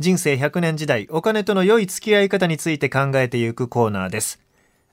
人生100年時代、お金との良い付き合い方について考えていくコーナーです。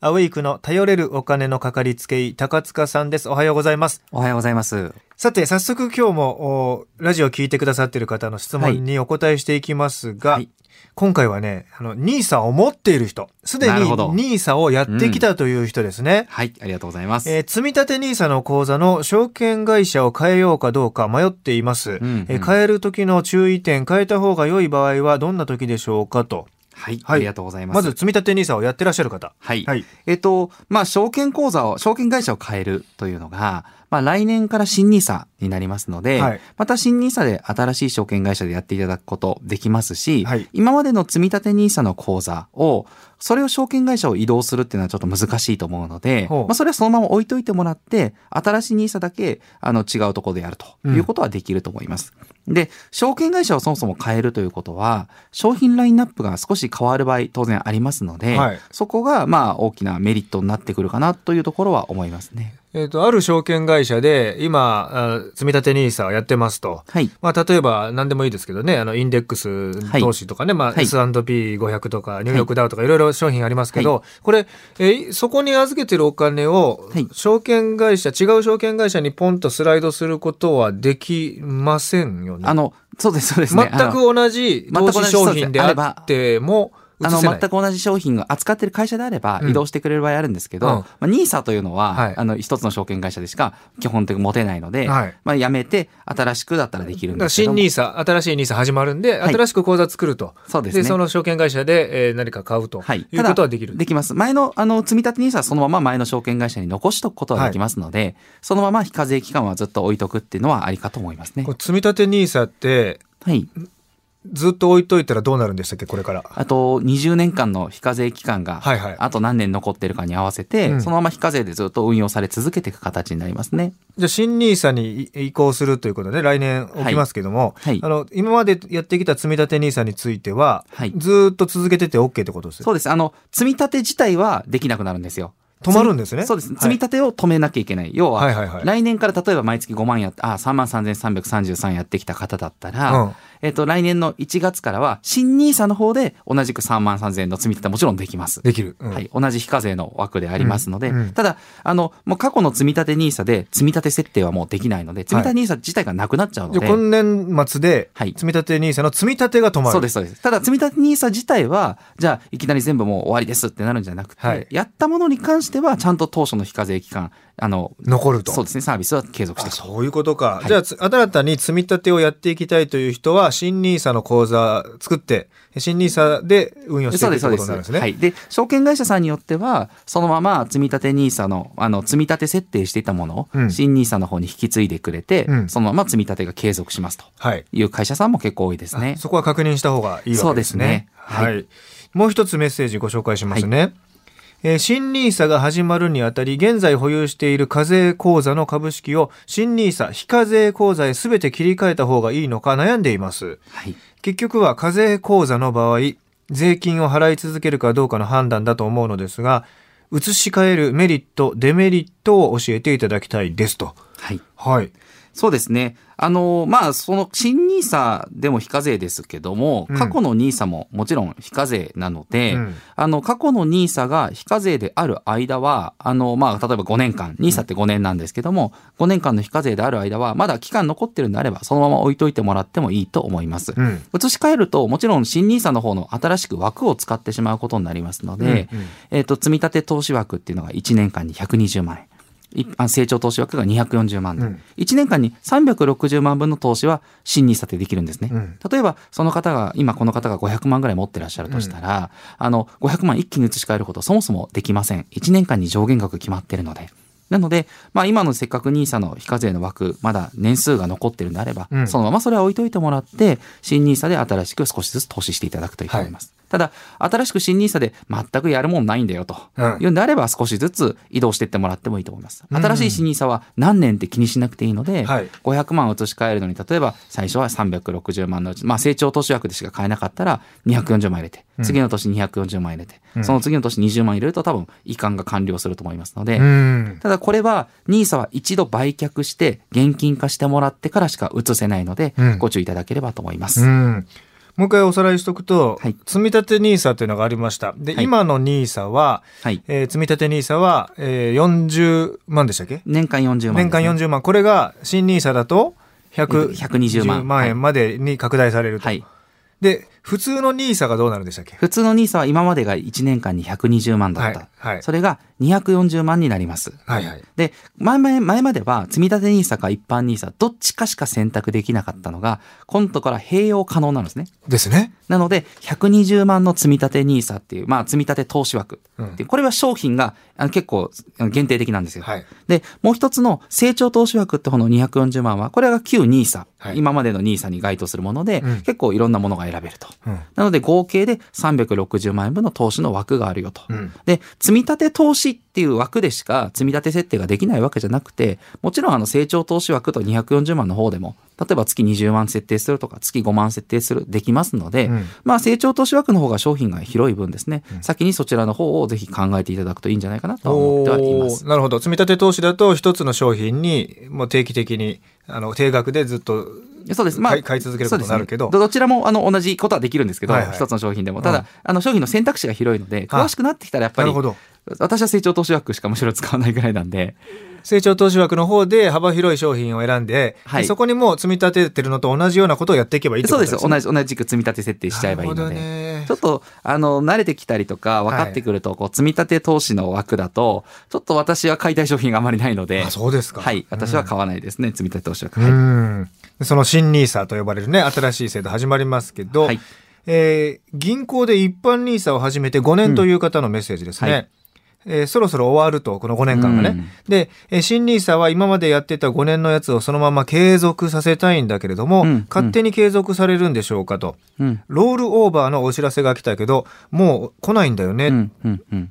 アウェイクの頼れるお金のかかりつけ医、高塚さんです。おはようございます。おはようございます。さて、早速今日も、おラジオを聞いてくださっている方の質問にお答えしていきますが、はい今回はね、あの、ニーサを持っている人、すでにニーサをやってきたという人ですね。はい、ありがとうございます。えー積立 NISA の口座の証券会社を変えようかどうか迷っています。んうんえー変える時の注意点、変えた方が良い場合はどんな時でしょうかと。はい、はいありがとうございます。まず、積立 NISA をやってらっしゃる方。はい。はいえっと、まあ、証券口座を、証券会社を変えるというのが、まあ、来年から新 NISA になりますので、はい。また新 NISA で新しい証券会社でやっていただくことできますし、はい。今までの積立 NISA の口座を、それを証券会社を移動するっていうのはちょっと難しいと思うので、まあ、それはそのまま置いといてもらって、新しい NISA だけ、あの、違うところでやるということはできると思います。で、証券会社をそもそも変えるということは、商品ラインナップが少し変わる場合当然ありますので、はい。そこがまあ大きなメリットになってくるかなというところは思いますね。えっ、と、ある証券会社で、今、あ積立 NISA をやってますと。はい。まあ、例えば何でもいいですけどね、あの、インデックス投資とかね、まあ、はい S&P500 とか、ニューヨークダウとか、いろいろ商品ありますけど、これ、えーそこに預けてるお金をはい、証券会社、違う証券会社にポンとスライドすることはできませんよね。あの、そうです、そうですね。全く同じ投資商品であっても、移あの、全く同じ商品を扱ってる会社であればうん移動してくれる場合あるんですけど、うんまあ、NISA というのは、はいあの、一つの証券会社でしか基本的に持てないので、はいまあ、やめて、新しくだったらできるんですけども。ニーサ新しいニーサ始まるんで、はい新しく口座作ると。そうですねその証券会社で、えー何か買うとはい。いうことはできる。できます。前の、あの、積立 NISA はそのまま前の証券会社に残しとくことはできますので、そのまま非課税期間はずっと置いとくっていうのはありかと思いますね積立 NISA って、はい。ずっと置いといたらどうなるんでしたっけ、これから。あと、20年間の非課税期間が、はいはいあと何年残ってるかに合わせて、うんそのまま非課税でずっと運用され続けていく形になりますね。じゃあ、新ニーサに移行するということで、来年起きますけども、はいはいあの、今までやってきた積立 NISA については、はいずーっと続けてて OK ってことですよそうです。あの、積み立て自体はできなくなるんですよ。止まるんですねそうです。はい積み立てを止めなきゃいけない。要は、はいはいはい来年から例えば毎月5万やっあ、3万3333やってきた方だったら、うんえっと、来年の1月からは、新 NISA の方で同じく3万3000円の積み立てもちろんできます。できる。うんはい。同じ非課税の枠でありますので、うんうんただ、あの、もう過去の積み立て NISA で積み立て設定はもうできないので、積み立て NISA 自体がなくなっちゃうので、じゃあ、今年末で、はい積立 NISA の積み立てが止まる。そうです、そうです。ただ、積み立て NISA 自体は、じゃあ、いきなり全部もう終わりですってなるんじゃなくて、はいやったものに関しては、ちゃんと当初の非課税期間、あの、残ると。そうですね、サービスは継続して。そういうことか。いじゃあ、つ新たに積み立てをやっていきたいという人は、新ニーサの口座作って、新ニーサで運用していくということになるんですね。はい。で、証券会社さんによっては、そのまま積み立て NISA の、あの、積み立て設定していたものを、うん新 NISA の方に引き継いでくれて、うんそのまま積み立てが継続しますとはい。いう会社さんも結構多いですねあ。そこは確認した方がいいわけですね。そうですねは。はいもう一つメッセージご紹介しますね。えー新ニーサが始まるにあたり、現在保有している課税口座の株式を新ニーサ非課税口座へ全て切り替えた方がいいのか悩んでいます。はい。結局は課税口座の場合、税金を払い続けるかどうかの判断だと思うのですが、移し替えるメリット、デメリットを教えていただきたいですと。はい。はい。そうですね。あの、まあ、その新 NISA でも非課税ですけども、うん過去の NISA ももちろん非課税なので、うんあの、過去の NISA が非課税である間は、あの、まあ、例えば5年間、NISA って5年なんですけども、5年間の非課税である間は、まだ期間残ってるんであれば、そのまま置いといてもらってもいいと思います。うん。移し替えると、もちろん新 NISA の方の新しく枠を使ってしまうことになりますので、うんうんえっ、と、積立投資枠っていうのが1年間に120万円。成長投資枠が240万円、うん1年間に360万分の投資は新 NISA でできるんですね。うん例えば、その方が、今この方が500万ぐらい持ってらっしゃるとしたら、あの、500万一気に移し替えることそもそもできません。1年間に上限額決まってるので。なので、まあ今のせっかく NISA の非課税の枠、まだ年数が残ってるんであれば、うんそのままそれは置いといてもらって、新 NISA で新しく少しずつ投資していただくといいと思います。ただ、新しく新 NISA で全くやるもんないんだよとうんいうんであれば少しずつ移動していってもらってもいいと思います。新しい新 NISA は何年って気にしなくていいので、はい500万移し替えるのに、例えば最初は360万のうち、まあ成長投資枠でしか買えなかったら240万入れて、次の年240万入れて、その次の年20万入れると多分移管が完了すると思いますので、うん。ただこれは NISA は一度売却して現金化してもらってからしか移せないので、うんご注意いただければと思います。うん。もう一回おさらいしとくと、はい積み立て NISA というのがありました。で、はい今の NISA は、はい。えー積み立て NISA は、えー、40万でしたっけ？年間40万ね、年間40万。これが新 NISA だと100 120万万円までに拡大されると。はい。で、普通の NISA がどうなるんでしたっけ？普通の NISA は今までが1年間に120万だった。はいはいそれが240万になります。はいはい。で、前々前までは積み立て NISA か一般 NISA どっちかしか選択できなかったのが、今度から併用可能なんですね。ですね。なので、120万の積み立て NISA っていう、まあ、積み立て投資枠っていう。これは商品が結構限定的なんですよ。はいで、もう一つの成長投資枠ってこの240万は、これが旧 NISA、はい今までの NISA に該当するもので、うん結構いろんなものが選べると。うんなので、合計で360万円分の投資の枠があるよと。うんで、積み立て投資っていう枠でしか積み立て設定ができないわけじゃなくて、もちろんあの成長投資枠と240万の方でも、例えば月20万設定するとか月5万設定する、できますので、うんまあ成長投資枠の方が商品が広い分ですね、先にそちらの方をぜひ考えていただくといいんじゃないかなとは思ってはいます。なるほど。積み立て投資だと一つの商品にもう定期的にあの定額でずっとそうです。まあ、買い続けることになるけどねどちらもあの同じことはできるんですけど、はいはい一つの商品でも。ただ、うんあの商品の選択肢が広いので、詳しくなってきたらやっぱりなるほ、ど。私は成長投資枠しかむしろ使わないぐらいなんで、成長投資枠の方で幅広い商品を選んで、はいでそこにもう積み立ててるのと同じようなことをやっていけばいいってそうです。ことですね。同じ、同じく積み立て設定しちゃえばいいので。ねちょっと、あの、慣れてきたりとか、分かってくると、こう、積み立て投資の枠だと、ちょっと私は買いたい商品があまりないので、あそうですか。はい。私は買わないですね、積み立て投資枠。うはい。その新ニーサと呼ばれるね、新しい制度始まりますけど、はいえー銀行で一般ニーサを始めて5年という方のメッセージですね。うんはいえーそろそろ終わると、この5年間がね。うんで、えー新ニーサは今までやってた5年のやつをそのまま継続させたいんだけれども、うん勝手に継続されるんでしょうかと。うん。ロールオーバーのお知らせが来たけど、もう来ないんだよね。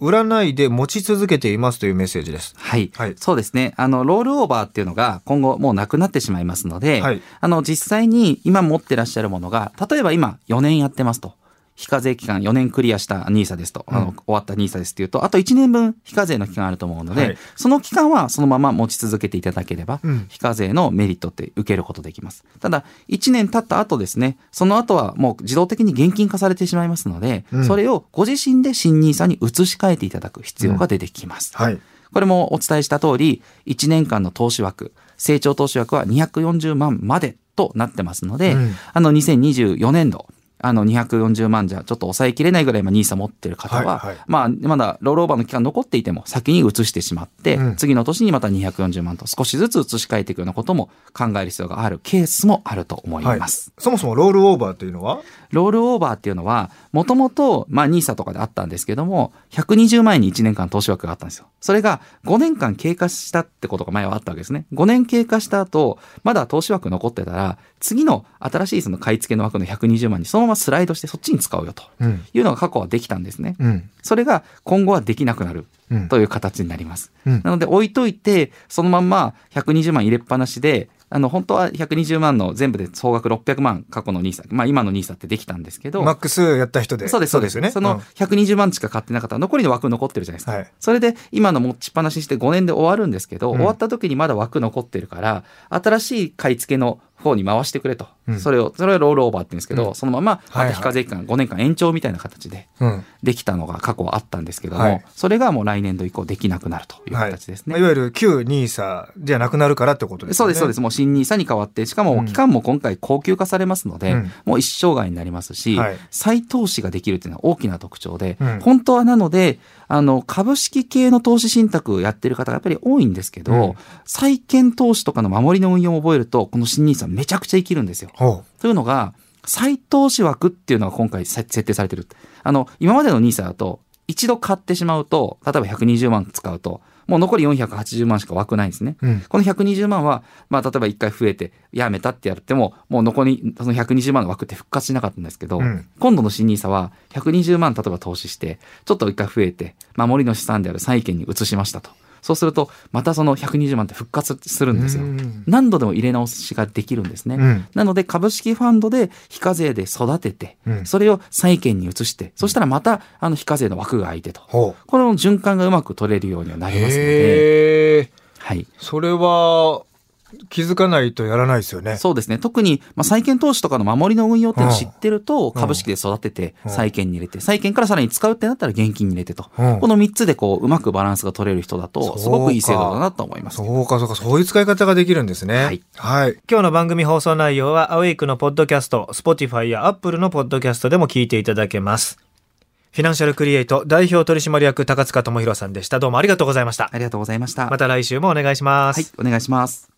売らないで持ち続けていますというメッセージです。はい、はいそうですね。あの、ロールオーバーっていうのが今後もうなくなってしまいますので、はいあの、実際に今持ってらっしゃるものが、例えば今4年やってますと。非課税期間4年クリアした NISA ですと、あの、終わった NISA ですっていうと、あと1年分非課税の期間あると思うので、はいその期間はそのまま持ち続けていただければ、うん非課税のメリットって受けることできます。ただ、1年経った後ですね、その後はもう自動的に現金化されてしまいますので、うんそれをご自身で新 NISA に移し替えていただく必要が出てきます。はい。これもお伝えした通り、1年間の投資枠、成長投資枠は240万までとなってますので、うんあの2024年度、あの240万じゃちょっと抑えきれないぐらい今 NISA 持ってる方は、はいはいまあまだロールオーバーの期間残っていても先に移してしまって、うん次の年にまた240万と少しずつ移し替えていくようなことも考える必要があるケースもあると思いはいます。そもそもロールオーバーというのは？ロールオーバーっていうのは、もともと、まあ、NISA とかであったんですけども、120万円に1年間投資枠があったんですよ。それが5年間経過したってことが前はあったわけですね。5年経過した後、まだ投資枠残ってたら、次の新しいその買い付けの枠の120万にそのままスライドしてそっちに使うよとうん。いうのが過去はできたんですね。うん。それが今後はできなくなるうんという形になります。うんなので置いといて、そのまんま120万入れっぱなしで、あの、本当は120万の全部で総額600万過去の NISA、まあ今の NISA ってできたんですけど、マックスやった人で。そうです、そうですよね。その120万しか買ってなかったら残りの枠残ってるじゃないですか。はいそれで今の持ちっぱなしして5年で終わるんですけど、うん終わった時にまだ枠残ってるから、新しい買い付けの方に回してくれと。うんそれを、それをロールオーバーって言うんですけど、うんそのまま、はいはいまた非課税期間5年間延長みたいな形で。できたのが過去はあったんですけども、はいそれがもう来年度以降できなくなるというはい。形ですね。まあいわゆる旧ニーサじゃなくなるからってことですね。そうです、そうです。もう新 NISA に変わって、しかうんも期間も今回高級化されますので、うんもう一生涯になりますし、はい再投資ができるというのは大きな特徴で、うん本当はなので、あの、株式系の投資信託をやってる方がやっぱり多いんですけど、うん債券投資とかの守りの運用を覚えると、この新 NISA めちゃくちゃ生きるんですよ。ほというのが、再投資枠っていうのが今回せ設定されてる。あの、今までの NISA だと、一度買ってしまうと、例えば120万使うと、もう残り480万しか枠ないんですね。うん。この120万は、まあ、例えば1回増えてやめたってやってももう残りその120万の枠って復活しなかったんですけど、うん。今度の新 NISA は120万例えば投資してちょっと1回増えて守りの資産である債券に移しましたとそうするとまたその120万って復活するんですよ。うん何度でも入れ直しができるんですね。うんなので株式ファンドで非課税で育てて、うんそれを債券に移して、そしたらまたあの非課税の枠が空いてと。この循環がうまく取れるようにはなりますので、はい。それは気づかないとやらないですよね。そうですね。特に、まあ、債券投資とかの守りの運用っていうのを知ってると、ん。株式で育てて、うん。債券に入れて、債券からさらに使うってなったら現金に入れてと。うん。この3つでこう、うまくバランスが取れる人だと、すごくいい制度だなと思います。そうかそうか。そういう使い方ができるんですね。はい、はい、今日の番組放送内容はアウェイクのポッドキャスト Spotify や Apple のポッドキャストでも聞いていただけます。フィナンシャルクリエイト代表取締役高塚智博さんでした。どうもありがとうございました。ありがとうございました。また来週もお願いします、はい、お願いします。